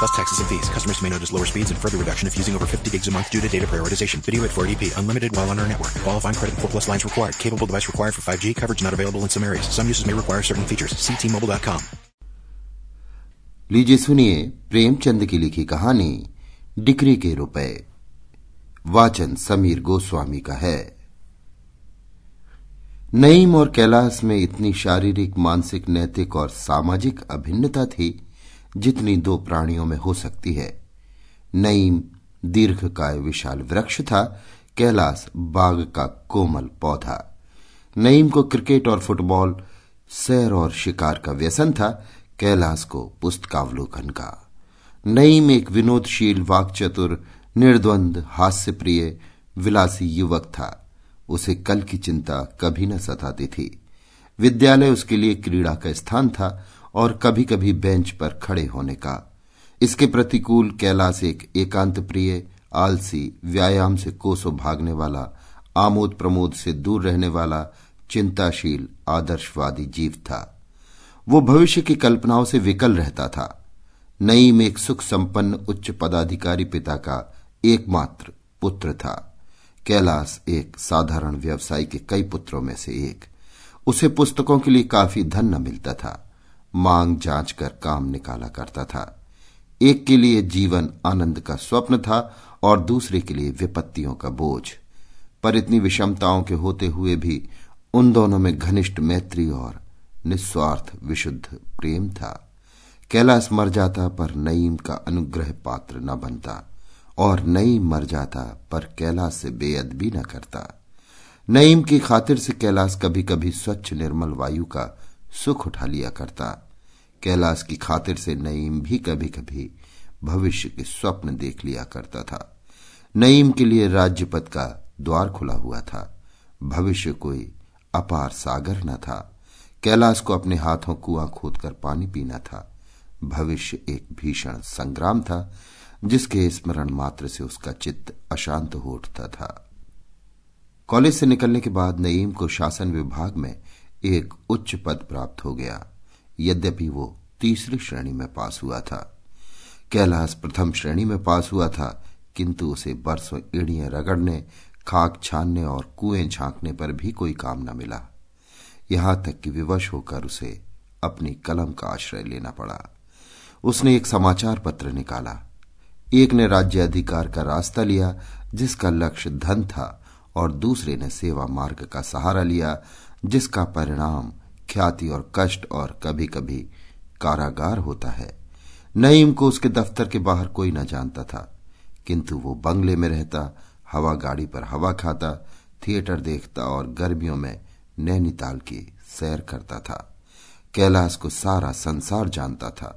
Plus taxes and fees. Customers may notice lower speeds and further reduction if using over 50 gigs a month due to data prioritization. Video at 480p. Unlimited while on our network. Qualifying credit 4 plus lines required. Capable device required for 5G. Coverage not available in some areas. Some uses may require certain features. See T-Mobile.com. लीजिए सुनिए प्रेमचंद की लिखी कहानी decree के रुपए वाचन समीर गोस्वामी का है नईम और कैलाश में इतनी शारीरिक मानसिक नैतिक और सामाजिक अभिन्नता थी जितनी दो प्राणियों में हो सकती है। नईम दीर्घकाय विशाल वृक्ष था, कैलाश बाग का कोमल पौधा। नईम को क्रिकेट और फुटबॉल, सैर और शिकार का व्यसन था, कैलाश को पुस्तकावलोकन का। नईम एक विनोदशील वाक चतुर निर्द्वंद हास्य प्रिय विलासी युवक था। उसे कल की चिंता कभी न सताती थी। विद्यालय उसके लिए क्रीड़ा का स्थान था और कभी कभी बेंच पर खड़े होने का। इसके प्रतिकूल कैलाश एक एकांत प्रिय आलसी, व्यायाम से कोसों भागने वाला आमोद प्रमोद से दूर रहने वाला, चिंताशील, आदर्शवादी जीव था। वो भविष्य की कल्पनाओं से विकल रहता था। नईम एक सुख संपन्न उच्च पदाधिकारी पिता का एकमात्र पुत्र था। कैलाश एक साधारण व्यवसायी के कई पुत्रों में से एक। उसे पुस्तकों के लिए काफ़ी धन न मिलता था। मांग जाँच कर काम निकाला करता था। एक के लिए जीवन आनंद का स्वप्न था और दूसरे के लिए विपत्तियों का बोझ। पर इतनी विषमताओं के होते हुए भी उन दोनों में घनिष्ठ मैत्री और निस्वार्थ विशुद्ध प्रेम था। कैलाश मर जाता पर नईम का अनुग्रह पात्र न बनता और नईम मर जाता पर कैलाश से बेअद भी न करता। नईम की खातिर से कैलाश कभी कभी स्वच्छ निर्मल वायु का सुख उठा लिया करता। कैलाश की खातिर से नईम भी कभी कभी भविष्य के स्वप्न देख लिया करता था। नईम के लिए राज्य पद का द्वार खुला हुआ था। भविष्य कोई अपार सागर न था। कैलाश को अपने हाथों कुआँ खोदकर पानी पीना था। भविष्य एक भीषण संग्राम था, जिसके स्मरण मात्र से उसका चित्त अशांत हो उठता था। कॉलेज से निकलने के बाद नईम को शासन विभाग में एक उच्च पद प्राप्त हो गया। यद्यपि वो तीसरी श्रेणी में पास हुआ था। कैलाश प्रथम श्रेणी में पास हुआ था, किंतु उसे बरसों एड़ियाँ रगड़ने, खाक छानने और कुएँ झांकने पर भी कोई काम न मिला। यहाँ तक कि विवश होकर उसे अपनी कलम का आश्रय लेना पड़ा। उसने एक समाचार पत्र निकाला। एक ने राज्य अधिकार का रास्ता लिया, जिसका लक्ष्य धन था, और दूसरे ने सेवा मार्ग का सहारा लिया जिसका परिणाम ख्याति और कष्ट और कभी कभी कारागार होता है। नईम को उसके दफ्तर के बाहर कोई न जानता था, किंतु वो बंगले में रहता, हवा गाड़ी पर हवा खाता, थिएटर देखता और गर्मियों में नैनीताल की सैर करता था। कैलाश को सारा संसार जानता था,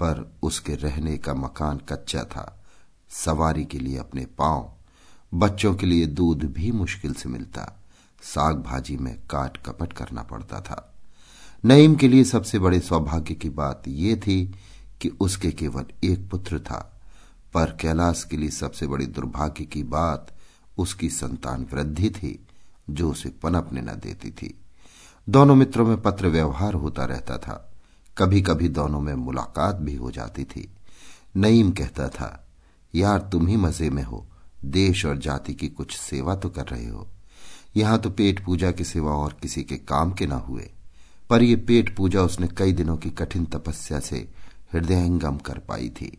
पर उसके रहने का मकान कच्चा था। सवारी के लिए अपने पाँव, बच्चों के लिए दूध भी मुश्किल से मिलता। साग भाजी में काट कपट करना पड़ता था। नईम के लिए सबसे बड़े सौभाग्य की बात यह थी कि उसके केवल एक पुत्र था, पर कैलाश के लिए सबसे बड़ी दुर्भाग्य की बात उसकी संतान वृद्धि थी, जो उसे पनपने न देती थी। दोनों मित्रों में पत्र व्यवहार होता रहता था। कभी कभी दोनों में मुलाकात भी हो जाती थी। नईम कहता था, यार, तुम ही मज़े में हो। देश और जाति की कुछ सेवा तो कर रहे हो। यहाँ तो पेट पूजा के सिवा और किसी के काम के ना हुए। पर यह पेट पूजा उसने कई दिनों की कठिन तपस्या से हृदयंगम कर पाई थी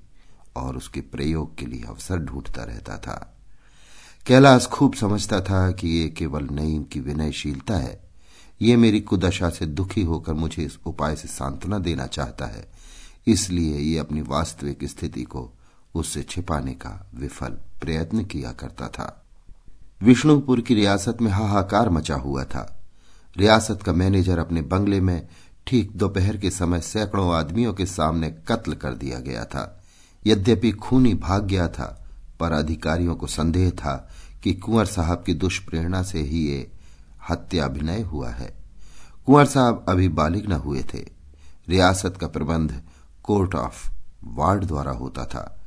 और उसके प्रयोग के लिए अवसर ढूंढता रहता था। कैलाश खूब समझता था कि ये केवल नईम की विनयशीलता है। ये मेरी कुदशा से दुखी होकर मुझे इस उपाय से सांत्वना देना चाहता है। इसलिए ये अपनी वास्तविक स्थिति को उससे छिपाने का विफल प्रयत्न किया करता था। विष्णुपुर की रियासत में हाहाकार मचा हुआ था। रियासत का मैनेजर अपने बंगले में ठीक दोपहर के समय सैकड़ों आदमियों के सामने कत्ल कर दिया गया था। यद्यपि खूनी भाग गया था, पर अधिकारियों को संदेह था कि कुंवर साहब की दुष्प्रेरणा से ही ये हत्याभिनय हुआ है। कुंवर साहब अभी बालिग न हुए थे। रियासत का प्रबंध कोर्ट ऑफ़ वार्ड द्वारा होता था।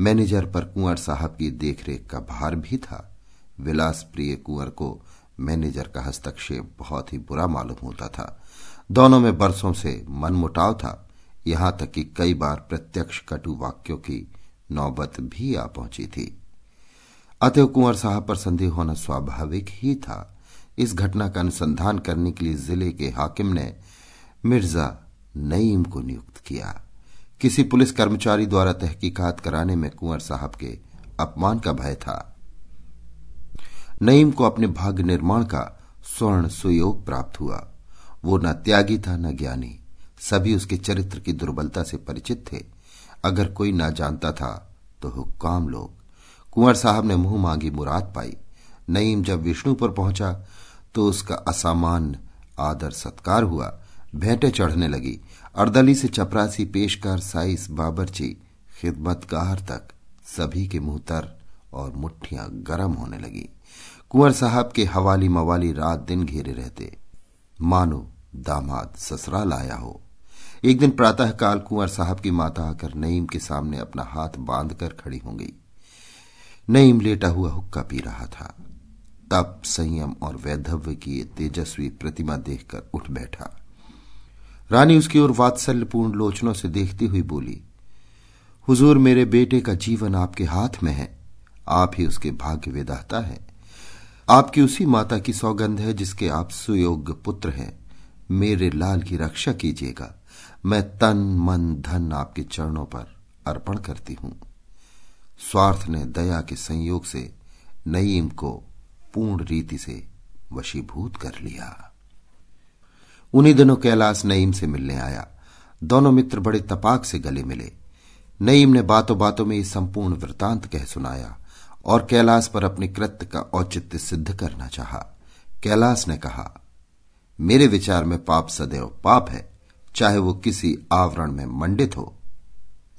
मैनेजर पर कुंवर साहब की देखरेख का भार भी था। विलास प्रिय कुंवर को मैनेजर का हस्तक्षेप बहुत ही बुरा मालूम होता था। दोनों में बरसों से मनमुटाव था। यहाँ तक कि कई बार प्रत्यक्ष कटु वाक्यों की नौबत भी आ पहुँची थी। अतएव कुंवर साहब पर संदेह होना स्वाभाविक ही था। इस घटना का अनुसंधान करने के लिए ज़िले के हाकिम ने मिर्ज़ा नईम को नियुक्त किया। किसी पुलिस कर्मचारी द्वारा तहकीकात कराने में कुंवर साहब के अपमान का भय था। नईम को अपने भाग्य निर्माण का स्वर्ण सुयोग प्राप्त हुआ। वो न त्यागी था, न ज्ञानी। सभी उसके चरित्र की दुर्बलता से परिचित थे। अगर कोई न जानता था तो हुक्काम लोग। कुंवर साहब ने मुँह मांगी मुराद पाई। नईम जब विष्णु पर पहुँचा तो उसका असामान्य आदर सत्कार हुआ। भेंटे चढ़ने लगी। अर्दली से चपरासी पेशकार साइस बाबरची खिदमतगार तक सभी के मुँह तर और मुठ्ठियाँ गर्म होने लगी। कुंवर साहब के हवाली मवाली रात दिन घेरे रहते। मानो दामाद ससुराल आया हो। एक दिन प्रातःकाल कुंवर साहब की माता आकर नईम के सामने अपना हाथ बाँध कर खड़ी हो गई। नईम लेटा हुआ हुक्का पी रहा था। तप संयम और वैधव्य की तेजस्वी प्रतिमा देखकर उठ बैठा। रानी उसकी ओर वात्सल्यपूर्ण लोचनों से देखती हुई बोली, हुजूर मेरे बेटे का जीवन आपके हाथ में है। आप ही उसके भाग्य विदाता है। आपकी उसी माता की सौगंध है जिसके आप सुयोग्य पुत्र हैं। मेरे लाल की रक्षा कीजिएगा। मैं तन, मन, धन आपके चरणों पर अर्पण करती हूँ। स्वार्थ ने दया के संयोग से नईम को पूर्ण रीति से वशीभूत कर लिया। उन्हीं दिनों कैलाश नईम से मिलने आया। दोनों मित्र बड़े तपाक से गले मिले। नईम ने बातों बातों में संपूर्ण वृतांत कह सुनाया। और कैलाश पर अपने कृत्य का औचित्य सिद्ध करना चाहा। कैलाश ने कहा, मेरे विचार में पाप सदैव पाप है, चाहे वो किसी आवरण में मंडित हो।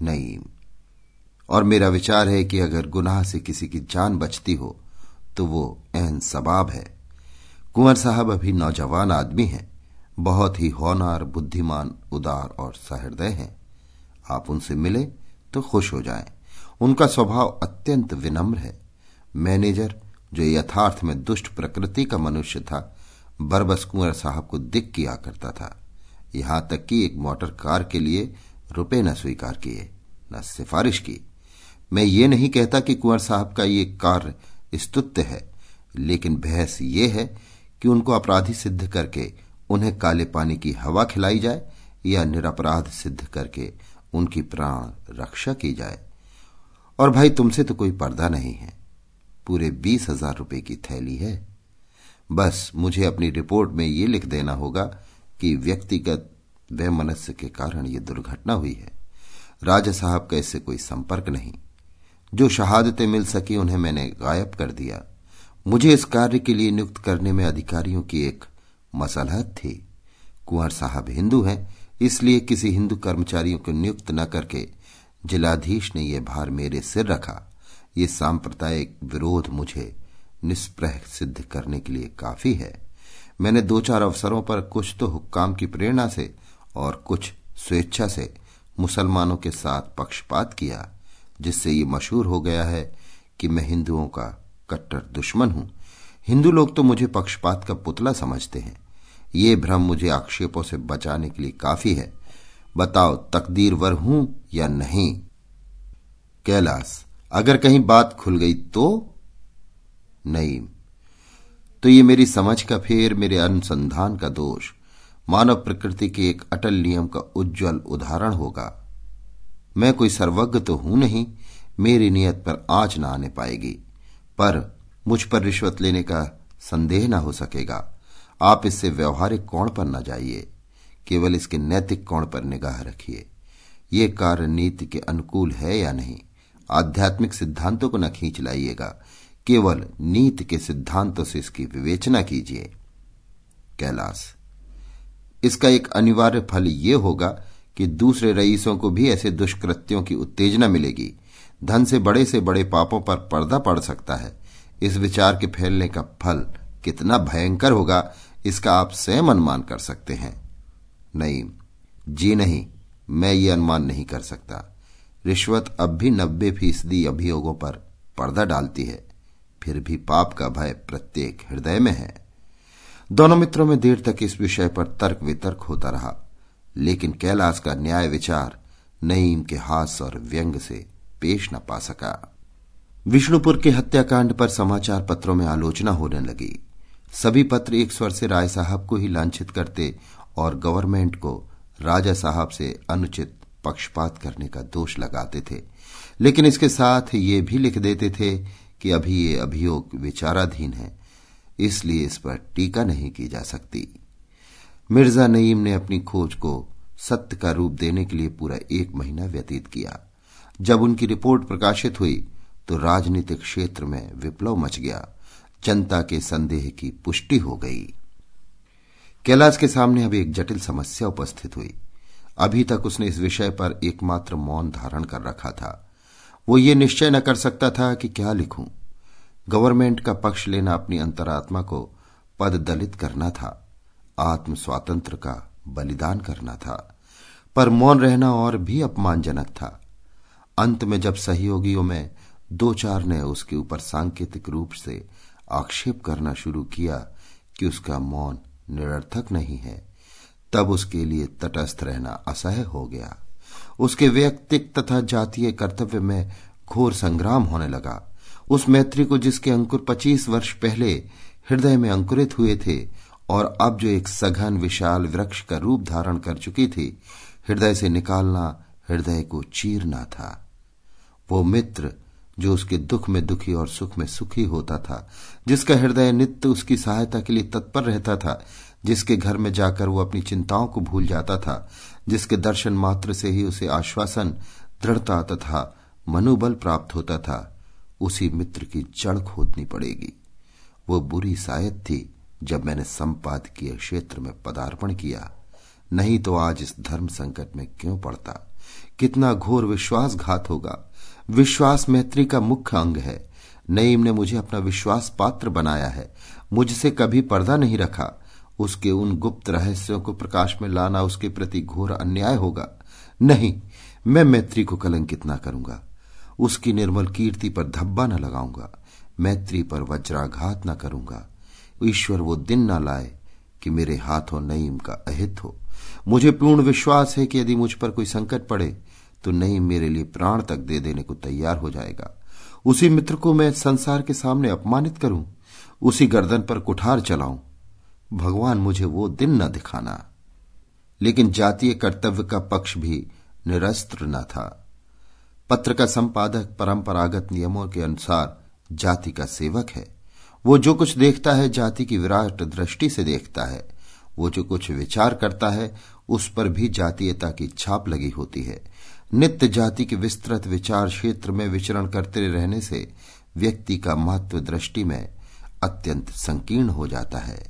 नईम, और मेरा विचार है कि अगर गुनाह से किसी की जान बचती हो तो वो एहन सबाब है। कुंवर साहब अभी नौजवान आदमी हैं, बहुत ही होनार बुद्धिमान, उदार और सहृदय हैं। आप उनसे मिले तो खुश हो जाएँ। उनका स्वभाव अत्यंत विनम्र है। मैनेजर, जो यथार्थ में दुष्ट प्रकृति का मनुष्य था, बरबस कुंवर साहब को दिख किया करता था। यहाँ तक कि एक मोटर कार के लिए रुपए न स्वीकार किए, न सिफारिश की। मैं ये नहीं कहता कि कुंवर साहब का ये कार्य स्तुत्य है, लेकिन बहस ये है कि उनको अपराधी सिद्ध करके उन्हें काले पानी की हवा खिलाई जाए या निरपराध सिद्ध करके उनकी प्राण रक्षा की जाए। और भाई तुमसे तो कोई पर्दा नहीं है। पूरे बीस हज़ार रुपए की थैली है। बस मुझे अपनी रिपोर्ट में ये लिख देना होगा कि व्यक्तिगत वैमनस्य के कारण ये दुर्घटना हुई है। राजा साहब का इससे कोई संपर्क नहीं। जो शहादतें मिल सकी उन्हें मैंने गायब कर दिया। मुझे इस कार्य के लिए नियुक्त करने में अधिकारियों की एक मसलहत थी। कुंवर साहब हिंदू हैं, इसलिए किसी हिंदू कर्मचारियों को नियुक्त न करके जिलाधीश ने यह भार मेरे सिर रखा। ये सांप्रदायिक विरोध मुझे निष्प्रह सिद्ध करने के लिए काफ़ी है। मैंने दो चार अवसरों पर कुछ तो हुक्काम की प्रेरणा से और कुछ स्वेच्छा से मुसलमानों के साथ पक्षपात किया, जिससे ये मशहूर हो गया है कि मैं हिंदुओं का कट्टर दुश्मन हूँ। हिंदू लोग तो मुझे पक्षपात का पुतला समझते हैं। ये भ्रम मुझे आक्षेपों से बचाने के लिए काफ़ी है। बताओ तकदीरवर हूँ या नहीं? कैलाश, अगर कहीं बात खुल गई तो? नहीं तो ये मेरी समझ का फेर, मेरे अनुसंधान का दोष। मानव प्रकृति के एक अटल नियम का उज्जवल उदाहरण होगा। मैं कोई सर्वज्ञ तो हूँ नहीं, मेरी नियत पर आँच न आने पाएगी, पर मुझ पर रिश्वत लेने का संदेह न हो सकेगा। आप इससे व्यवहारिक कोण पर न जाइए। केवल इसके नैतिक कोण पर निगाह रखिए। ये कार्य नीति के अनुकूल है या नहीं? आध्यात्मिक सिद्धांतों को न खींच लाइएगा। केवल नीति के सिद्धांतों से इसकी विवेचना कीजिए। कैलाश, इसका एक अनिवार्य फल ये होगा कि दूसरे रईसों को भी ऐसे दुष्कृत्यों की उत्तेजना मिलेगी। धन से बड़े से बड़े पापों पर पर्दा पड़ सकता है। इस विचार के फैलने का फल कितना भयंकर होगा, इसका आप स्वयं अनुमान कर सकते हैं। नहीं। जी नहीं, मैं ये अनुमान नहीं कर सकता। रिश्वत अब भी नब्बे फ़ीसदी अभियोगों पर पर्दा डालती है। फिर भी पाप का भय प्रत्येक हृदय में है। दोनों मित्रों में देर तक इस विषय पर तर्क वितर्क होता रहा। लेकिन कैलाश का न्याय विचार नईम के हास और व्यंग से पेश न पा सका। विष्णुपुर के हत्याकांड पर समाचार पत्रों में आलोचना होने लगी। सभी पत्र एक स्वर से राय साहब को ही लांछित करते और गवर्नमेंट को राजा साहब से अनुचित पक्षपात करने का दोष लगाते थे। लेकिन इसके साथ ये भी लिख देते थे कि अभी ये अभियोग विचाराधीन है, इसलिए इस पर टीका नहीं की जा सकती। मिर्ज़ा नईम ने अपनी खोज को सत्य का रूप देने के लिए पूरा एक महीना व्यतीत किया। जब उनकी रिपोर्ट प्रकाशित हुई तो राजनीतिक क्षेत्र में विप्लव मच गया। जनता के संदेह की पुष्टि हो गई। कैलाश के सामने अभी एक जटिल समस्या उपस्थित हुई। अभी तक उसने इस विषय पर एकमात्र मौन धारण कर रखा था। वो ये निश्चय न कर सकता था कि क्या लिखूं। गवर्नमेंट का पक्ष लेना अपनी अंतरात्मा को पद दलित करना था। आत्म स्वातंत्र का बलिदान करना था। पर मौन रहना और भी अपमानजनक था। अंत में जब सहयोगियों में दो चार ने उसके ऊपर सांकेतिक रूप से आक्षेप करना शुरू किया कि उसका मौन निरर्थक नहीं है। तब उसके लिए तटस्थ रहना असह्य हो गया। उसके व्यक्तिक तथा जातीय कर्तव्य में घोर संग्राम होने लगा। उस मैत्री को जिसके अंकुर पच्चीस वर्ष पहले हृदय में अंकुरित हुए थे और अब जो एक सघन, विशाल वृक्ष का रूप धारण कर चुकी थी, हृदय से निकालना हृदय को चीरना था। वो मित्र जो उसके दुख में दुखी और सुख में सुखी होता था, जिसका हृदय नित्य उसकी सहायता के लिए तत्पर रहता था, जिसके घर में जाकर वो अपनी चिंताओं को भूल जाता था, जिसके दर्शन मात्र से ही उसे आश्वासन, दृढ़ता तथा मनोबल प्राप्त होता था, उसी मित्र की जड़ खोदनी पड़ेगी। वो बुरी शायद थी जब मैंने संपादकीय क्षेत्र में पदार्पण किया। नहीं तो आज इस धर्म संकट में क्यों पड़ता? कितना घोर विश्वासघात होगा? विश्वास मैत्री का मुख्य अंग है। नईम ने मुझे अपना विश्वास पात्र बनाया है। मुझसे कभी पर्दा नहीं रखा। उसके उन गुप्त रहस्यों को प्रकाश में लाना उसके प्रति घोर अन्याय होगा। नहीं, मैं मैत्री को कलंकित न करूँगा। उसकी निर्मल कीर्ति पर धब्बा न लगाऊँगा। मैत्री पर वज्राघात न करूँगा। ईश्वर वो दिन न लाए कि मेरे हाथों नईम का अहित हो। मुझे पूर्ण विश्वास है कि यदि मुझ पर कोई संकट पड़े तो नहीं मेरे लिए प्राण तक दे देने को तैयार हो जाएगा। उसी मित्र को मैं संसार के सामने अपमानित करूँ, उसी गर्दन पर कुठार चलाऊं। भगवान मुझे वो दिन न दिखाना। लेकिन जातीय कर्तव्य का पक्ष भी निरस्त्र न था। पत्र का संपादक परंपरागत नियमों के अनुसार जाति का सेवक है। वो जो कुछ देखता है, जाति की विराट दृष्टि से देखता है। वो जो कुछ विचार करता है, उस पर भी जातीयता की छाप लगी होती है। नित्य जाति के विस्तृत विचार क्षेत्र में विचरण करते रहने से व्यक्ति का महत्व दृष्टि में अत्यंत संकीर्ण हो जाता है।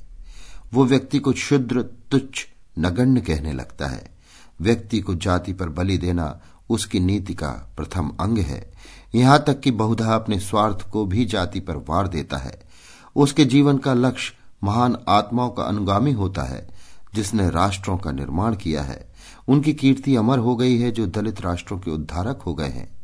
वो व्यक्ति को क्षुद्र, तुच्छ, नगण्य कहने लगता है। व्यक्ति को जाति पर बलि देना उसकी नीति का प्रथम अंग है। यहाँ तक कि बहुधा अपने स्वार्थ को भी जाति पर वार देता है। उसके जीवन का लक्ष्य महान आत्माओं का अनुगामी होता है, जिसने राष्ट्रों का निर्माण किया है। उनकी कीर्ति अमर हो गई है जो दलित राष्ट्रों के उद्धारक हो गए हैं।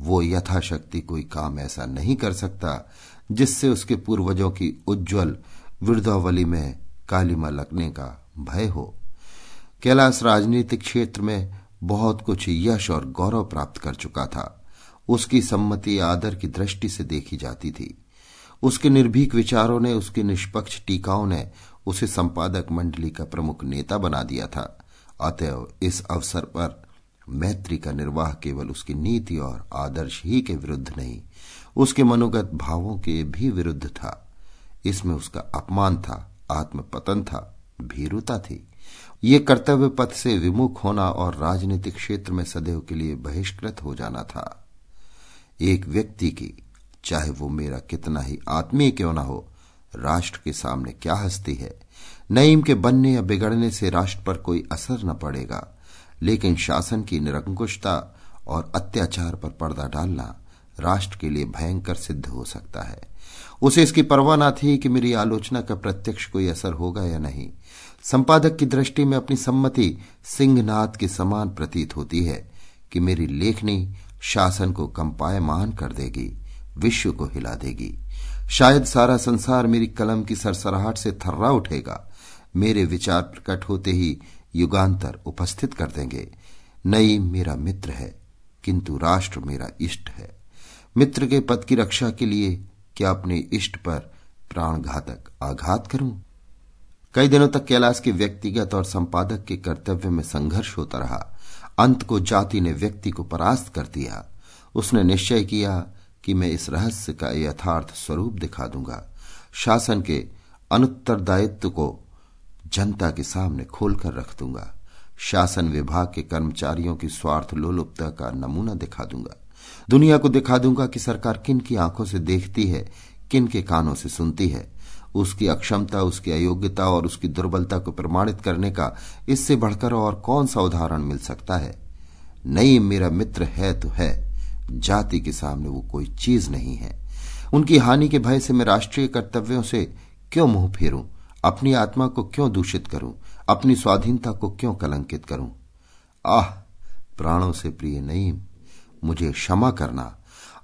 वो यथाशक्ति कोई काम ऐसा नहीं कर सकता जिससे उसके पूर्वजों की उज्जवल वृद्धावली में कालिमा लगने का भय हो। कैलाश राजनीतिक क्षेत्र में बहुत कुछ यश और गौरव प्राप्त कर चुका था। उसकी सम्मति आदर की दृष्टि से देखी जाती थी। उसके निर्भीक विचारों ने, उसके निष्पक्ष टीकाओं ने उसे संपादक मंडली का प्रमुख नेता बना दिया था। अतएव इस अवसर पर मैत्री का निर्वाह केवल उसकी नीति और आदर्श ही के विरुद्ध नहीं, उसके मनोगत भावों के भी विरुद्ध था। इसमें उसका अपमान था, आत्मपतन था, भीरुता थी। ये कर्तव्य पथ से विमुख होना और राजनीतिक क्षेत्र में सदैव के लिए बहिष्कृत हो जाना था। एक व्यक्ति की, चाहे वो मेरा कितना ही आत्मीय क्यों ना हो, राष्ट्र के सामने क्या हस्ती है नईम के बनने या बिगड़ने से राष्ट्र पर कोई असर न पड़ेगा। लेकिन शासन की निरंकुशता और अत्याचार पर पर्दा डालना राष्ट्र के लिए भयंकर सिद्ध हो सकता है। उसे इसकी परवाह न थी कि मेरी आलोचना का प्रत्यक्ष कोई असर होगा या नहीं। संपादक की दृष्टि में अपनी सम्मति सिंहनाथ के समान प्रतीत होती है कि मेरी लेखनी शासन को कंपायमान कर देगी, विश्व को हिला देगी। शायद सारा संसार मेरी कलम की सरसराहट से थर्रा उठेगा। मेरे विचार प्रकट होते ही युगांतर उपस्थित कर देंगे। नई मेरा मित्र है, किंतु राष्ट्र मेरा इष्ट है। मित्र के पद की रक्षा के लिए क्या अपने इष्ट पर प्राणघातक आघात करूँ? कई दिनों तक कैलाश के व्यक्तिगत और संपादक के कर्तव्य में संघर्ष होता रहा। अंत को जाति ने व्यक्ति को परास्त कर दिया। उसने निश्चय किया कि मैं इस रहस्य का यथार्थ स्वरूप दिखा दूँगा। शासन के अनुत्तरदायित्व को जनता के सामने खोलकर रख दूँगा। शासन विभाग के कर्मचारियों की स्वार्थ लोलुपता का नमूना दिखा दूँगा। दुनिया को दिखा दूँगा कि सरकार किन की आँखों से देखती है, किन के कानों से सुनती है। उसकी अक्षमता, उसकी अयोग्यता और उसकी दुर्बलता को प्रमाणित करने का इससे बढ़कर और कौन सा उदाहरण मिल सकता है? नहीं, मेरा मित्र है तो है। जाति के सामने वो कोई चीज़ नहीं है। उनकी हानि के भय से मैं राष्ट्रीय कर्तव्यों से क्यों मुँह फेरूं? अपनी आत्मा को क्यों दूषित करूँ? अपनी स्वाधीनता को क्यों कलंकित करूँ? आह, प्राणों से प्रिय नहीं, मुझे क्षमा करना।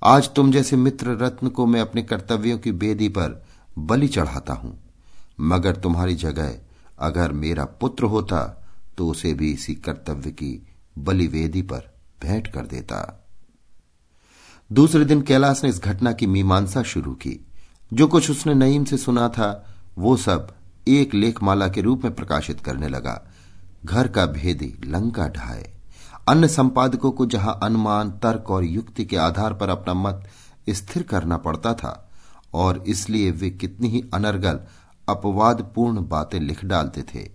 आज तुम जैसे मित्र रत्न को मैं अपने कर्तव्यों की बेदी पर बलि चढ़ाता हूँ। मगर तुम्हारी जगह अगर मेरा पुत्र होता तो उसे भी इसी कर्तव्य की बलि बलिवेदी पर भेंट कर देता। दूसरे दिन कैलाश ने इस घटना की मीमांसा शुरू की। जो कुछ उसने नईम से सुना था, वो सब एक लेखमाला के रूप में प्रकाशित करने लगा। घर का भेदी लंका ढाए। अन्य संपादकों को जहाँ अनुमान, तर्क और युक्ति के आधार पर अपना मत स्थिर करना पड़ता था, और इसलिए वे कितनी ही अनर्गल, अपवादपूर्ण बातें लिख डालते थे।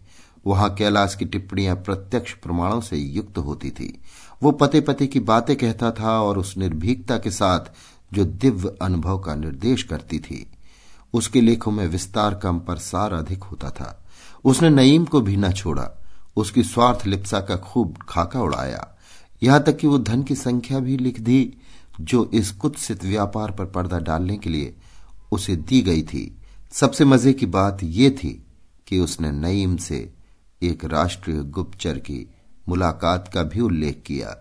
वहाँ कैलाश की टिप्पणियाँ प्रत्यक्ष प्रमाणों से युक्त होती थी। वो पते पते की बातें कहता था और उस निर्भीकता के साथ जो दिव्य अनुभव का निर्देश करती थी। उसके लेखों में विस्तार कम पर सार अधिक होता था। उसने नईम को भी न छोड़ा। उसकी स्वार्थ लिप्सा का खूब खाका उड़ाया। यहाँ तक कि वो धन की संख्या भी लिख दी, जो इस कुत्सित व्यापार पर पर्दा डालने के लिए उसे दी गई थी। सबसे मज़े की बात यह थी कि उसने नईम से एक राष्ट्रीय गुप्तचर की मुलाकात का भी उल्लेख किया,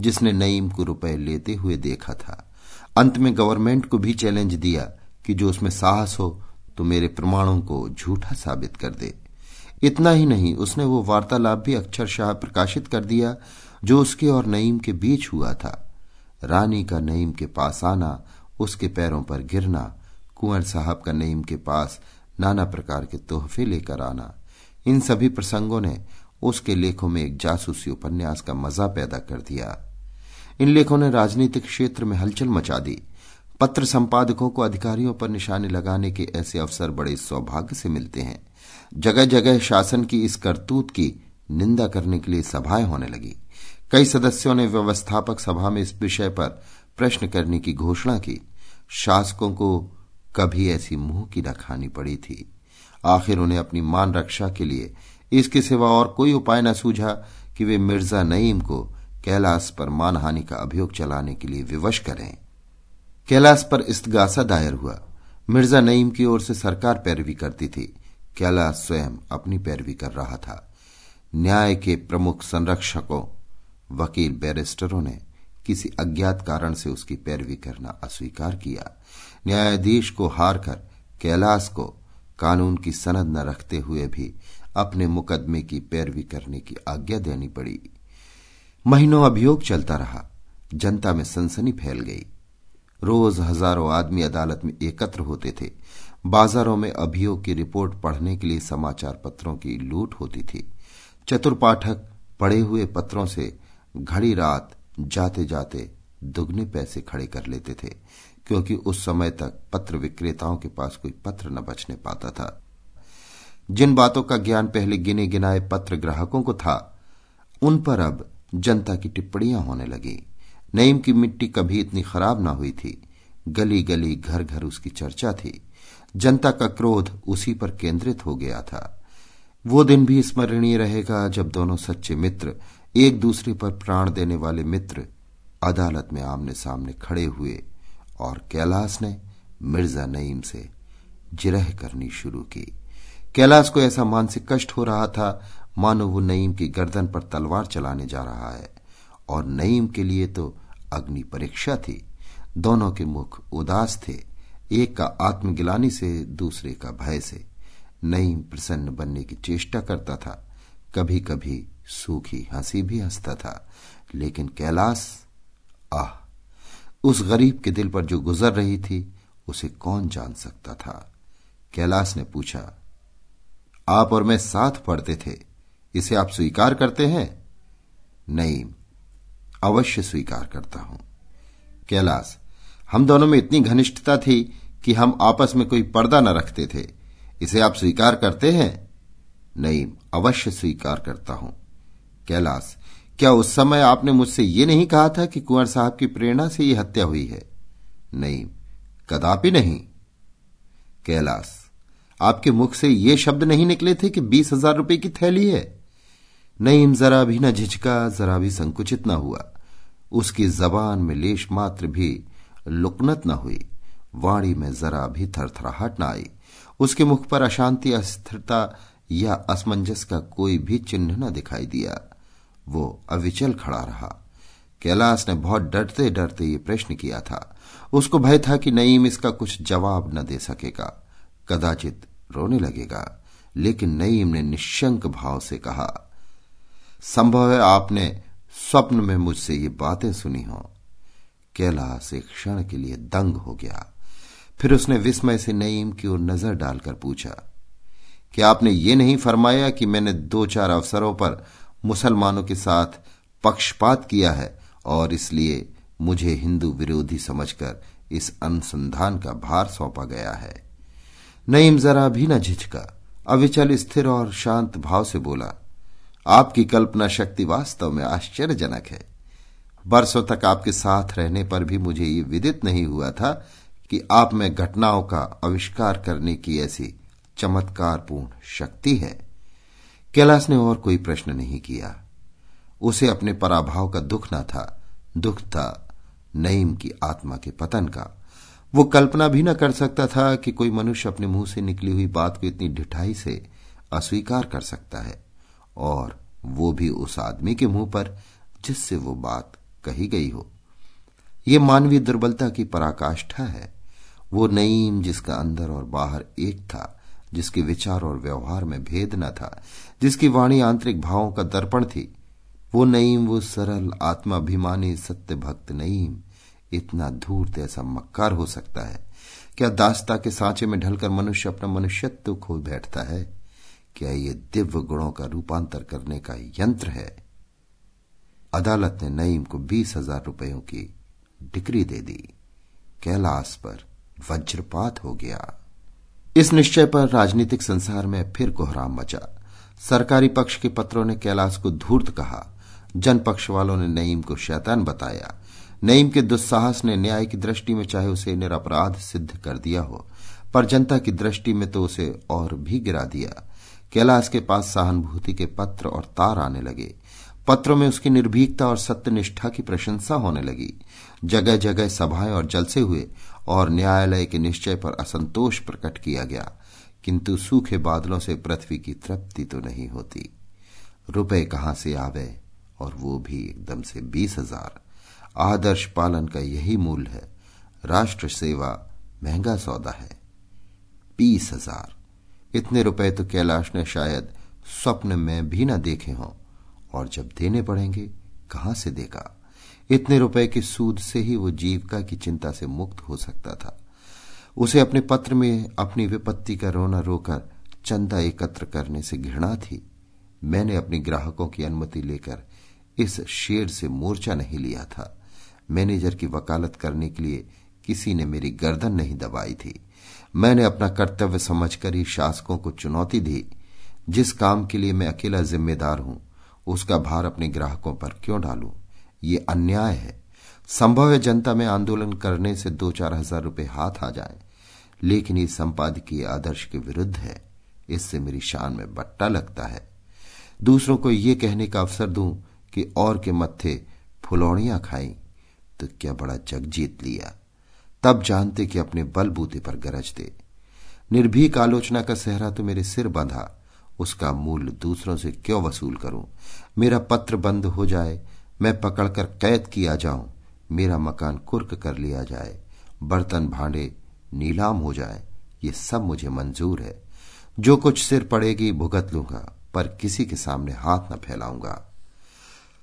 जिसने नईम को रुपए लेते हुए देखा था। अंत में गवर्नमेंट को भी चैलेंज दिया कि जो उसमें साहस हो तो मेरे प्रमाणों को झूठा साबित कर दे। इतना ही नहीं, उसने वो वार्तालाप भी अक्षरशाह प्रकाशित कर दिया, जो उसके और नईम के बीच हुआ था। रानी का नईम के पास आना, उसके पैरों पर गिरना, कुंवर साहब का नईम के पास नाना प्रकार के तोहफे लेकर आना, इन सभी प्रसंगों ने उसके लेखों में एक जासूसी उपन्यास का मज़ा पैदा कर दिया। इन लेखों ने राजनीतिक क्षेत्र में हलचल मचा दी। पत्र संपादकों को अधिकारियों पर निशाने लगाने के ऐसे अवसर बड़े सौभाग्य से मिलते हैं। जगह जगह शासन की इस करतूत की निंदा करने के लिए सभाएँ होने लगी। कई सदस्यों ने व्यवस्थापक सभा में इस विषय पर प्रश्न करने की घोषणा की। शासकों को कभी ऐसी मुँह की न खानी पड़ी थी। आखिर उन्हें अपनी मान रक्षा के लिए इसके सिवा और कोई उपाय न सूझा कि वे मिर्ज़ा नईम को कैलाश पर मानहानि का अभियोग चलाने के लिए विवश करें। कैलाश पर इस्तगासा दायर हुआ। मिर्ज़ा नईम की ओर से सरकार पैरवी करती थी। कैलाश स्वयं अपनी पैरवी कर रहा था। न्याय के प्रमुख संरक्षकों, वकील बैरिस्टरों ने किसी अज्ञात कारण से उसकी पैरवी करना अस्वीकार किया। न्यायाधीश को हारकर कैलाश को कानून की सनद न रखते हुए भी अपने मुकदमे की पैरवी करने की आज्ञा देनी पड़ी। महीनों अभियोग चलता रहा। जनता में सनसनी फैल गई। रोज हज़ारों आदमी अदालत में एकत्र होते थे। बाजारों में अभियोग की रिपोर्ट पढ़ने के लिए समाचार पत्रों की लूट होती थी। चतुर पाठक पढ़े हुए पत्रों से घड़ी रात जाते जाते दुगने पैसे खड़े कर लेते थे, क्योंकि उस समय तक पत्र विक्रेताओं के पास कोई पत्र न बचने पाता था। जिन बातों का ज्ञान पहले गिने गिनाए पत्र ग्राहकों को था, उन पर अब जनता की टिप्पणियाँ होने लगी। नईम की मिट्टी कभी इतनी खराब ना हुई थी। गली गली घर घर उसकी चर्चा थी। जनता का क्रोध उसी पर केंद्रित हो गया था। वो दिन भी स्मरणीय रहेगा जब दोनों सच्चे मित्र एक दूसरे पर प्राण देने वाले मित्र अदालत में आमने सामने खड़े हुए और कैलाश ने मिर्ज़ा नईम से जिरह करनी शुरू की। कैलाश को ऐसा मानसिक कष्ट हो रहा था, मानो वो नईम की गर्दन पर तलवार चलाने जा रहा है। और नईम के लिए तो अग्नि परीक्षा थी। दोनों के मुख उदास थे, एक का आत्मगिलानी से, दूसरे का भय से। नईम प्रसन्न बनने की चेष्टा करता था। कभी कभी सूखी हँसी भी हंसता था, लेकिन कैलाश, आह, उस गरीब के दिल पर जो गुजर रही थी, उसे कौन जान सकता था? कैलाश ने पूछा, आप और मैं साथ पढ़ते थे, इसे आप स्वीकार करते हैं? नहीं अवश्य स्वीकार करता हूँ। कैलाश, हम दोनों में इतनी घनिष्ठता थी कि हम आपस में कोई पर्दा न रखते थे। इसे आप स्वीकार करते हैं? नहीं, अवश्य स्वीकार करता हूँ। कैलाश, क्या उस समय आपने मुझसे ये नहीं कहा था कि कुंवर साहब की प्रेरणा से यह हत्या हुई है? नहीं, कदापि नहीं। कैलाश, आपके मुख से ये शब्द नहीं निकले थे कि बीस हज़ार रुपए की थैली है? नईम जरा भी न झिझका, जरा भी संकुचित न हुआ। उसकी जबान में लेश मात्र भी लुकनत न हुई। वाणी में जरा भी थरथराहट न आई। उसके मुख पर अशांति, अस्थिरता या असमंजस का कोई भी चिन्ह न दिखाई दिया। वो अविचल खड़ा रहा। कैलाश ने बहुत डरते डरते ये प्रश्न किया था। उसको भय था कि नईम इसका कुछ जवाब न दे सकेगा। कदाचित रोने लगेगा। लेकिन नईम ने निशंक भाव से कहा संभव है आपने स्वप्न में मुझसे ये बातें सुनी हो। कैलाश एक क्षण के लिए दंग हो गया। फिर उसने विस्मय से नईम की ओर नज़र डालकर पूछा कि आपने ये नहीं फरमाया कि मैंने दो चार अवसरों पर मुसलमानों के साथ पक्षपात किया है और इसलिए मुझे हिंदू विरोधी समझकर इस अनुसंधान का भार सौंपा गया है? नईम जरा भी न झिझका, अविचल स्थिर और शांत भाव से बोला आपकी कल्पना शक्ति वास्तव में आश्चर्यजनक है। बरसों तक आपके साथ रहने पर भी मुझे ये विदित नहीं हुआ था कि आप में घटनाओं का आविष्कार करने की ऐसी चमत्कारपूर्ण शक्ति है। कैलाश ने और कोई प्रश्न नहीं किया। उसे अपने पराभाव का दुख न था। दुख था नईम की आत्मा के पतन का। वो कल्पना भी न कर सकता था कि कोई मनुष्य अपने मुँह से निकली हुई बात को इतनी ढिठाई से अस्वीकार कर सकता है। और वो भी उस आदमी के मुँह पर जिससे वो बात कही गई हो। ये मानवीय दुर्बलता की पराकाष्ठा है। वो नईम, जिसका अंदर और बाहर एक था, जिसके विचार और व्यवहार में भेद न था, जिसकी वाणी आंतरिक भावों का दर्पण थी, वो नईम, वो सरल, आत्माभिमानी सत्य भक्त नईम, इतना धूर्त ऐसा मक्कार हो सकता है। क्या दास्ता के सांचे में ढलकर मनुष्य अपना मनुष्यत्व खो बैठता है? क्या ये दिव्य गुणों का रूपांतर करने का यंत्र है? अदालत ने नईम को बीस हज़ार रुपयों की डिक्री दे दी। कैलाश पर वज्रपात हो गया। इस निश्चय पर राजनीतिक संसार में फिर कोहराम मचा। सरकारी पक्ष के पत्रों ने कैलाश को धूर्त कहा। जन पक्ष वालों ने नईम को शैतान बताया। नईम के दुस्साहस ने न्याय की दृष्टि में चाहे उसे निरपराध सिद्ध कर दिया हो, पर जनता की दृष्टि में तो उसे और भी गिरा दिया। कैलाश के पास सहानुभूति के पत्र और तार आने लगे। पत्रों में उसकी निर्भीकता और सत्यनिष्ठा की प्रशंसा होने लगी। जगह जगह सभाएँ और जलसे हुए और न्यायालय के निश्चय पर असंतोष प्रकट किया गया। किंतु सूखे बादलों से पृथ्वी की तृप्ति तो नहीं होती। रुपए कहाँ से आवे? और वो भी एकदम से बीस हज़ार। आदर्श पालन का यही मूल है। राष्ट्र सेवा महँगा सौदा है। बीस हज़ार। इतने रुपए तो कैलाश ने शायद स्वप्न में भी न देखे हों। और जब देने पड़ेंगे, कहाँ से देगा? इतने रुपए के सूद से ही वो जीविका की चिंता से मुक्त हो सकता था। उसे अपने पत्र में अपनी विपत्ति का रोना रोकर चंदा एकत्र करने से घृणा थी। मैंने अपने ग्राहकों की अनुमति लेकर इस शेर से मोर्चा नहीं लिया था। मैनेजर की वकालत करने के लिए किसी ने मेरी गर्दन नहीं दबाई थी। मैंने अपना कर्तव्य समझकर ही शासकों को चुनौती दी। जिस काम के लिए मैं अकेला जिम्मेदार हूँ, उसका भार अपने ग्राहकों पर क्यों डालू? ये अन्याय है। संभव है जनता में आंदोलन करने से दो चार हज़ार रुपए हाथ आ जाए, लेकिन ये संपादकीय आदर्श के विरुद्ध है। इससे मेरी शान में बट्टा लगता है। दूसरों को ये कहने का अवसर दूँ कि और के मत्थे फुलौड़ियाँ खाई तो क्या बड़ा जग जीत लिया। तब जानते कि अपने बलबूते पर गरजते निर्भीक आलोचना का सहरा तो मेरे सिर बंधा, उसका मूल दूसरों से क्यों वसूल करूँ? मेरा पत्र बंद हो जाए, मैं पकड़कर कैद किया जाऊँ, मेरा मकान कुर्क कर लिया जाए, बर्तन भांडे नीलाम हो जाए, ये सब मुझे मंजूर है। जो कुछ सिर पड़ेगी भुगत लूँगा, पर किसी के सामने हाथ न फैलाऊँगा।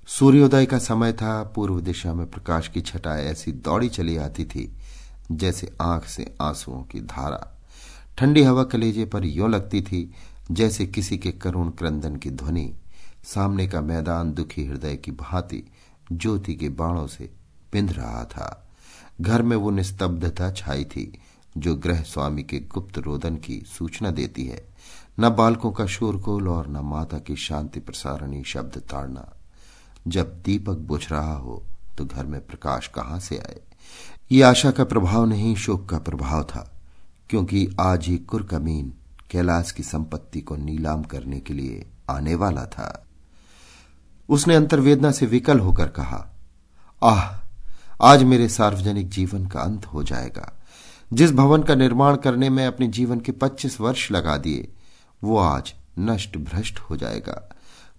सूर्योदय का समय था, पूर्व दिशा में प्रकाश की छटा ऐसी दौड़ी चली आती थी जैसे आँख से आंसुओं की धारा। ठंडी हवा कलेजे पर यो लगती थी, जैसे किसी के करुण क्रंदन की ध्वनि। सामने का मैदान दुखी हृदय की भांति ज्योति के बाणों से पिंध रहा था। घर में वो निस्तब्धता छाई थी, जो ग्रह स्वामी के गुप्त रोदन की सूचना देती है। न बालकों का शोरगोल और न माता की शांति प्रसारणी शब्द ताड़ना। जब दीपक बुझ रहा हो तो घर में प्रकाश कहाँ से आए? ये आशा का प्रभाव नहीं, शोक का प्रभाव था, क्योंकि आज ही कुरकमीन कैलाश की संपत्ति को नीलाम करने के लिए आने वाला था। उसने अंतर्वेदना से विकल होकर कहा, आह, आज मेरे सार्वजनिक जीवन का अंत हो जाएगा। जिस भवन का निर्माण करने में अपने जीवन के 25 वर्ष लगा दिए, वो आज नष्ट भ्रष्ट हो जाएगा।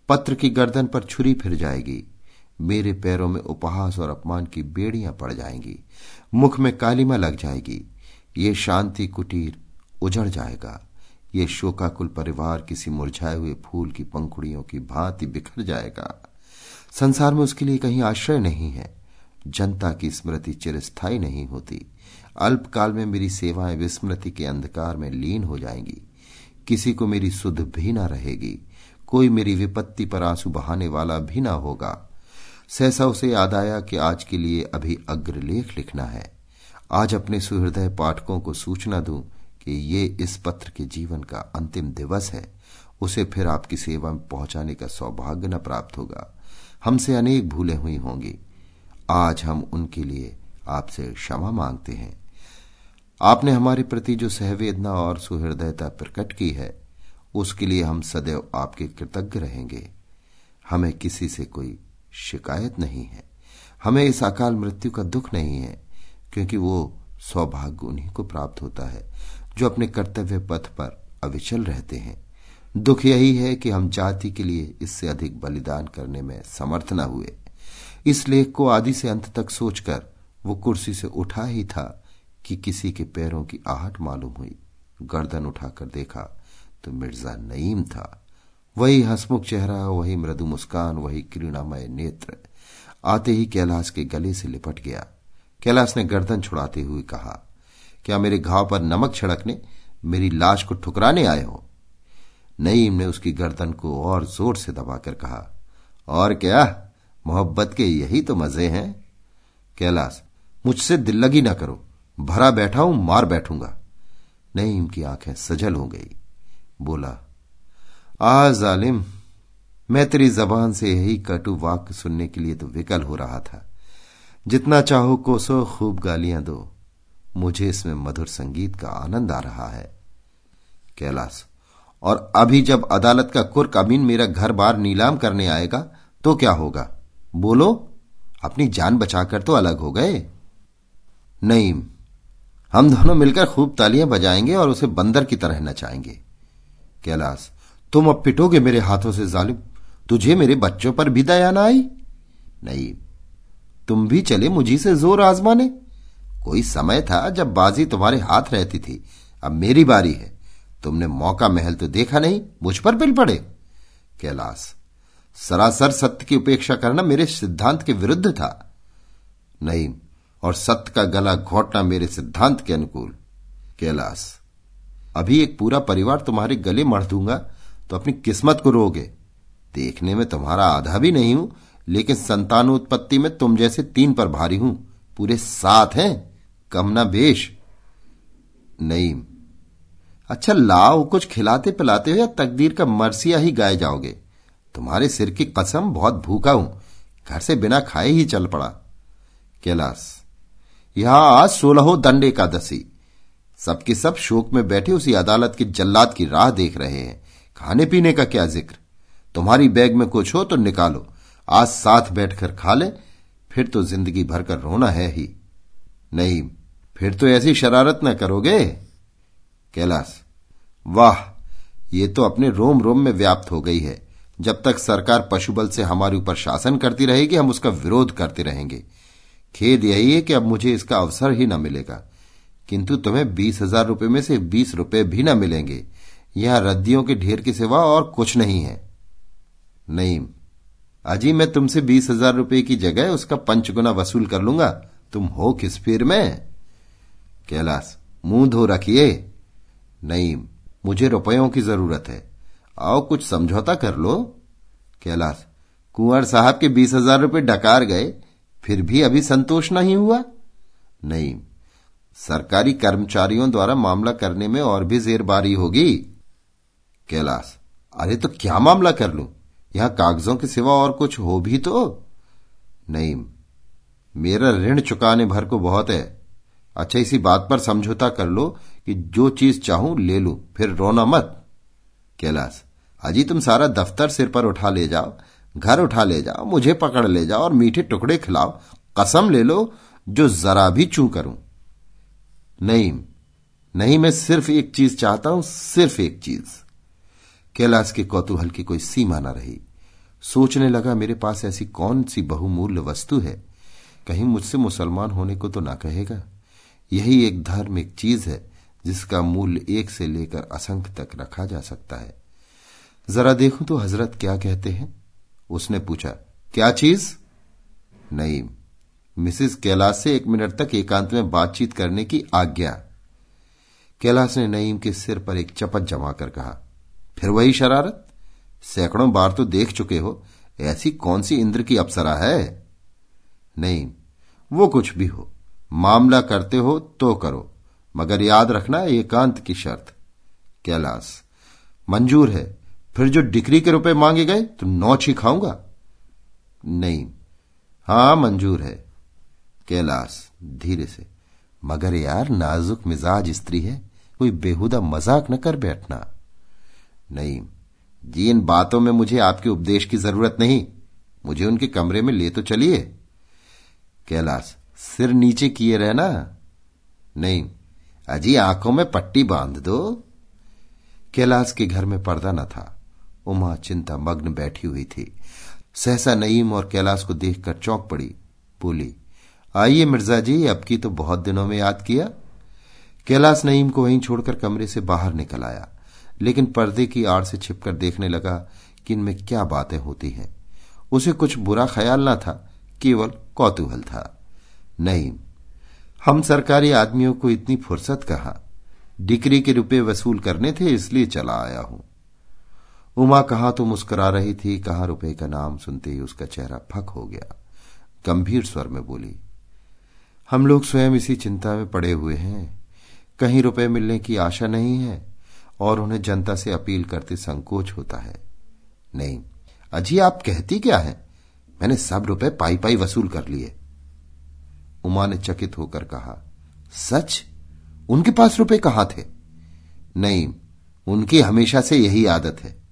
पत्र की गर्दन पर छुरी फिर जाएगी। मेरे पैरों में उपहास और अपमान की बेड़ियाँ पड़ जाएँगी। मुख में कालिमा लग जाएगी। ये शांति कुटीर उजड़ जाएगा। ये शोकाकुल परिवार किसी मुरझाए हुए फूल की पंखुड़ियों की भांति बिखर जाएगा। संसार में उसके लिए कहीं आश्रय नहीं है। जनता की स्मृति चिरस्थायी नहीं होती। अल्पकाल में मेरी सेवाएँ विस्मृति के अंधकार में लीन हो जाएँगी। किसी को मेरी सुध भी न रहेगी। कोई मेरी विपत्ति पर आँसू बहाने वाला भी ना होगा। सहसा उसे याद आया कि आज के लिए अभी अग्रलेख लिखना है। आज अपने सुहृदय पाठकों को सूचना दूँ कि ये इस पत्र के जीवन का अंतिम दिवस है। उसे फिर आपकी सेवा में पहुँचाने का सौभाग्य न प्राप्त होगा। हमसे अनेक भूलें हुई होंगी। आज हम उनके लिए आपसे क्षमा मांगते हैं। आपने हमारे प्रति जो सहवेदना और सुहृदयता प्रकट की है, उसके लिए हम सदैव आपके कृतज्ञ रहेंगे। हमें किसी से कोई शिकायत नहीं है। हमें इस अकाल मृत्यु का दुख नहीं है, क्योंकि वो सौभाग्य उन्हीं को प्राप्त होता है, जो अपने कर्तव्य पथ पर अविचल रहते हैं। दुख यही है कि हम जाति के लिए इससे अधिक बलिदान करने में समर्थ न हुए। इस लेख को आदि से अंत तक सोचकर वो कुर्सी से उठा ही था कि किसी के पैरों की आहट मालूम हुई। गर्दन उठाकर देखा तो मिर्ज़ा नईम था। वही हंसमुख चेहरा, वही मृदु मुस्कान, वही क्रीणामय नेत्र आते ही कैलाश के गले से लिपट गया। कैलाश ने गर्दन छुड़ाते हुए कहा, क्या मेरे घाव पर नमक छिड़कने, मेरी लाश को ठुकराने आए हो? नईम ने उसकी गर्दन को और ज़ोर से दबाकर कहा, और क्या? मोहब्बत के यही तो मज़े हैं। कैलाश, मुझसे दिल लगी ना करो, भरा बैठा हूँ, मार बैठूँगा। नईम की आँखें सजल हो गई। बोला आ जालिम, मैं तेरी जबान से यही कटु वाक्य सुनने के लिए तो विकल हो रहा था। जितना चाहो कोसो खूब गालियाँ दो। मुझे इसमें मधुर संगीत का आनंद आ रहा है। कैलाश, और अभी जब अदालत का कुर्क अमीन मेरा घर बार नीलाम करने आएगा तो क्या होगा? बोलो, अपनी जान बचाकर तो अलग हो गए। नहीं, हम दोनों मिलकर खूब तालियाँ बजाएँगे और उसे बंदर की तरह नचाएँगे। कैलाश तुम अब पिटोगे मेरे हाथों से जालिम। तुझे मेरे बच्चों पर भी दया ना आई? नहीं। तुम भी चले मुझी से ज़ोर आजमाने। कोई समय था जब बाजी तुम्हारे हाथ रहती थी। अब मेरी बारी है। तुमने मौका महल तो देखा नहीं, मुझ पर बिल पड़े। कैलाश, सरासर सत्य की उपेक्षा करना मेरे सिद्धांत के विरुद्ध था। नहीं, और सत्य का गला घोटना मेरे सिद्धांत के अनुकूल। कैलाश, अभी एक पूरा परिवार तुम्हारे गले मढ़ दूँगा। तो अपनी किस्मत को रोगे। देखने में तुम्हारा आधा भी नहीं हूँ, लेकिन संतानोत्पत्ति में तुम जैसे तीन पर भारी हूँ। पूरे सात हैं, कम ना बेश। नईम अच्छा लाओ, कुछ खिलाते पिलाते हो या तकदीर का मरसिया ही गाए जाओगे। तुम्हारे सिर की कसम, बहुत भूखा हूँ। घर से बिना खाए ही चल पड़ा। कैलाश। यहाँ आज सोलहो दंड एकादशी। सबके सब शोक में बैठे उसी अदालत की जल्लाद की राह देख रहे हैं। खाने पीने का क्या ज़िक्र? तुम्हारी बैग में कुछ हो तो निकालो। आज साथ बैठकर खा ले, फिर तो ज़िंदगी भर कर रोना है ही। नहीं, फिर तो ऐसी शरारत न करोगे? कैलाश, वाह, ये तो अपने रोम रोम में व्याप्त हो गई है। जब तक सरकार पशुबल से हमारे ऊपर शासन करती रहेगी, हम उसका विरोध करते रहेंगे। खेद यही है कि अब मुझे इसका अवसर ही न मिलेगा। किंतु तुम्हें बीस हज़ार रुपये में से बीस रुपए भी न मिलेंगे। यहाँ रद्दियों के ढेर के सिवा और कुछ नहीं है। नहीं अजी मैं तुमसे बीस हज़ार रुपये की जगह उसका पंचगुना वसूल कर लूँगा। तुम हो किस फिर में? कैलाश, मुँह धो रखिए। नहीं मुझे रुपयों की ज़रूरत है। आओ कुछ समझौता कर लो। कैलाश, कुंवर साहब के बीस हज़ार रुपये डकार गए, फिर भी अभी संतोष नहीं हुआ? नहीं सरकारी कर्मचारियों द्वारा मामला करने में और भी जेरबारी होगी। कैलाश, अरे तो क्या मामला कर लू? यहाँ कागजों के सिवा और कुछ हो भी तो? नहीं मेरा ऋण चुकाने भर को बहुत है। अच्छा इसी बात पर समझौता कर लो कि जो चीज़ चाहूँ ले लू, फिर रोना मत। कैलाश, अजी तुम सारा दफ्तर सिर पर उठा ले जाओ, घर उठा ले जाओ, मुझे पकड़ ले जाओ और मीठे टुकड़े खिलाओ। कसम ले लो, जो जरा भी चू करूँ। नहीं नहीं, मैं सिर्फ़ एक चीज़ चाहता हूँ, सिर्फ़ एक चीज़। कैलाश के कौतूहल की कोई सीमा न रही। सोचने लगा, मेरे पास ऐसी कौन सी बहुमूल्य वस्तु है? कहीं मुझसे मुसलमान होने को तो ना कहेगा। यही एक धार्मिक चीज़ है, जिसका मूल्य एक से लेकर असंख्य तक रखा जा सकता है। जरा देखूँ तो हज़रत क्या कहते हैं? उसने पूछा, क्या चीज़? नहीं, मिसिस कैलाश से एक मिनट तक एकांत में बातचीत करने की आज्ञा। कैलाश ने नईम के सिर पर एक चपत जमा कर कहा फिर वही शरारत? सैकड़ों बार तो देख चुके हो, ऐसी कौन सी इंद्र की अप्सरा है? नहीं, वो कुछ भी हो, मामला करते हो तो करो, मगर याद रखना एकांत की शर्त। कैलाश, मंजूर है, फिर जो डिक्री के रुपए मांगे गए तो नौच ही खाऊँगा। नहीं, हाँ, मंजूर है। कैलाश, धीरे से, मगर यार नाजुक मिजाज स्त्री है, कोई बेहुदा मज़ाक न कर बैठना। नहीं। जी, इन बातों में मुझे आपके उपदेश की ज़रूरत नहीं। मुझे उनके कमरे में ले तो चलिए। कैलाश, सिर नीचे किए रहना नहीं। अजी, आँखों में पट्टी बाँध दो। कैलाश के घर में पर्दा न था। उमा चिंता मग्न बैठी हुई थी। सहसा नईम और कैलाश को देखकर चौंक पड़ी। बोली, आइए मिर्ज़ा जी, अब की तो बहुत दिनों में याद किया। कैलाश नईम को वहीं छोड़कर कमरे से बाहर निकल आया। लेकिन पर्दे की आड़ से छिपकर देखने लगा कि इनमें क्या बातें होती हैं। उसे कुछ बुरा ख्याल न था, केवल कौतूहल था। नहीं, हम सरकारी आदमियों को इतनी फुर्सत कहा? डिक्री के रुपए वसूल करने थे, इसलिए चला आया हूँ। उमा, कहा तो मुस्कुरा रही थी? कहा रुपए का नाम सुनते ही उसका चेहरा फक हो गया। गंभीर स्वर में बोली, हम लोग स्वयं इसी चिंता में पड़े हुए हैं। कहीं रुपए मिलने की आशा नहीं है। और उन्हें जनता से अपील करते संकोच होता है। नहीं, अजी आप कहती क्या है? मैंने सब रुपए पाई पाई वसूल कर लिए। उमा ने चकित होकर कहा, सच? उनके पास रुपए कहाँ थे? नहीं, उनकी हमेशा से यही आदत है।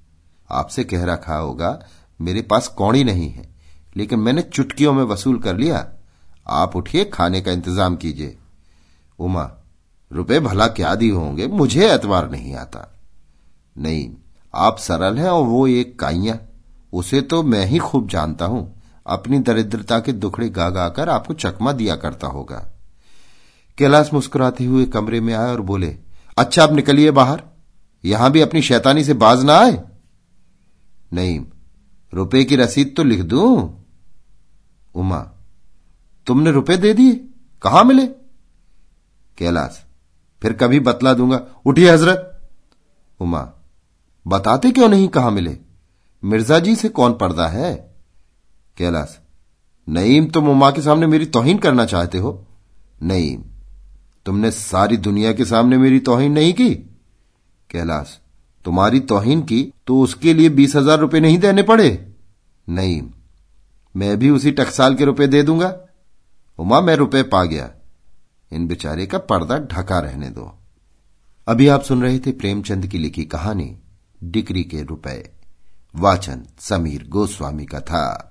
आपसे कह रखा होगा, मेरे पास कौड़ी नहीं है, लेकिन मैंने चुटकियों में वसूल कर लिया। आप उठिए, खाने का इंतज़ाम कीजिए। उमा रुपए भला क्या दी होंगे? मुझे एतवार नहीं आता। नहीं, आप सरल हैं और वो एक काइया। उसे तो मैं ही खूब जानता हूँ। अपनी दरिद्रता के दुखड़े गा गाकर आपको चकमा दिया करता होगा। कैलाश मुस्कुराते हुए कमरे में आए और बोले अच्छा आप निकलिए बाहर। यहाँ भी अपनी शैतानी से बाज ना आए। नहीं, रुपए की रसीद तो लिख दू। उमा, तुमने रुपए दे दिए? कहा मिले? कैलाश फिर कभी बतला दूँगा, उठिए हज़रत। उमा, बताते क्यों नहीं कहा मिले? मिर्ज़ा जी से कौन पर्दा है? कैलाश, नईम, तुम उमा के सामने मेरी तोहिन करना चाहते हो? नईम, तुमने सारी दुनिया के सामने मेरी तोहिन नहीं की? कैलाश, तुम्हारी तोहिन की तो उसके लिए बीस हज़ार रुपये नहीं देने पड़े? नहीं मैं भी उसी टकसाल के रुपए दे दूँगा। उमा, मैं रुपए पा गया। इन बेचारे का पर्दा ढका रहने दो। अभी आप सुन रहे थे प्रेमचंद की लिखी कहानी, डिक्री के रुपए। वाचन समीर गोस्वामी का था।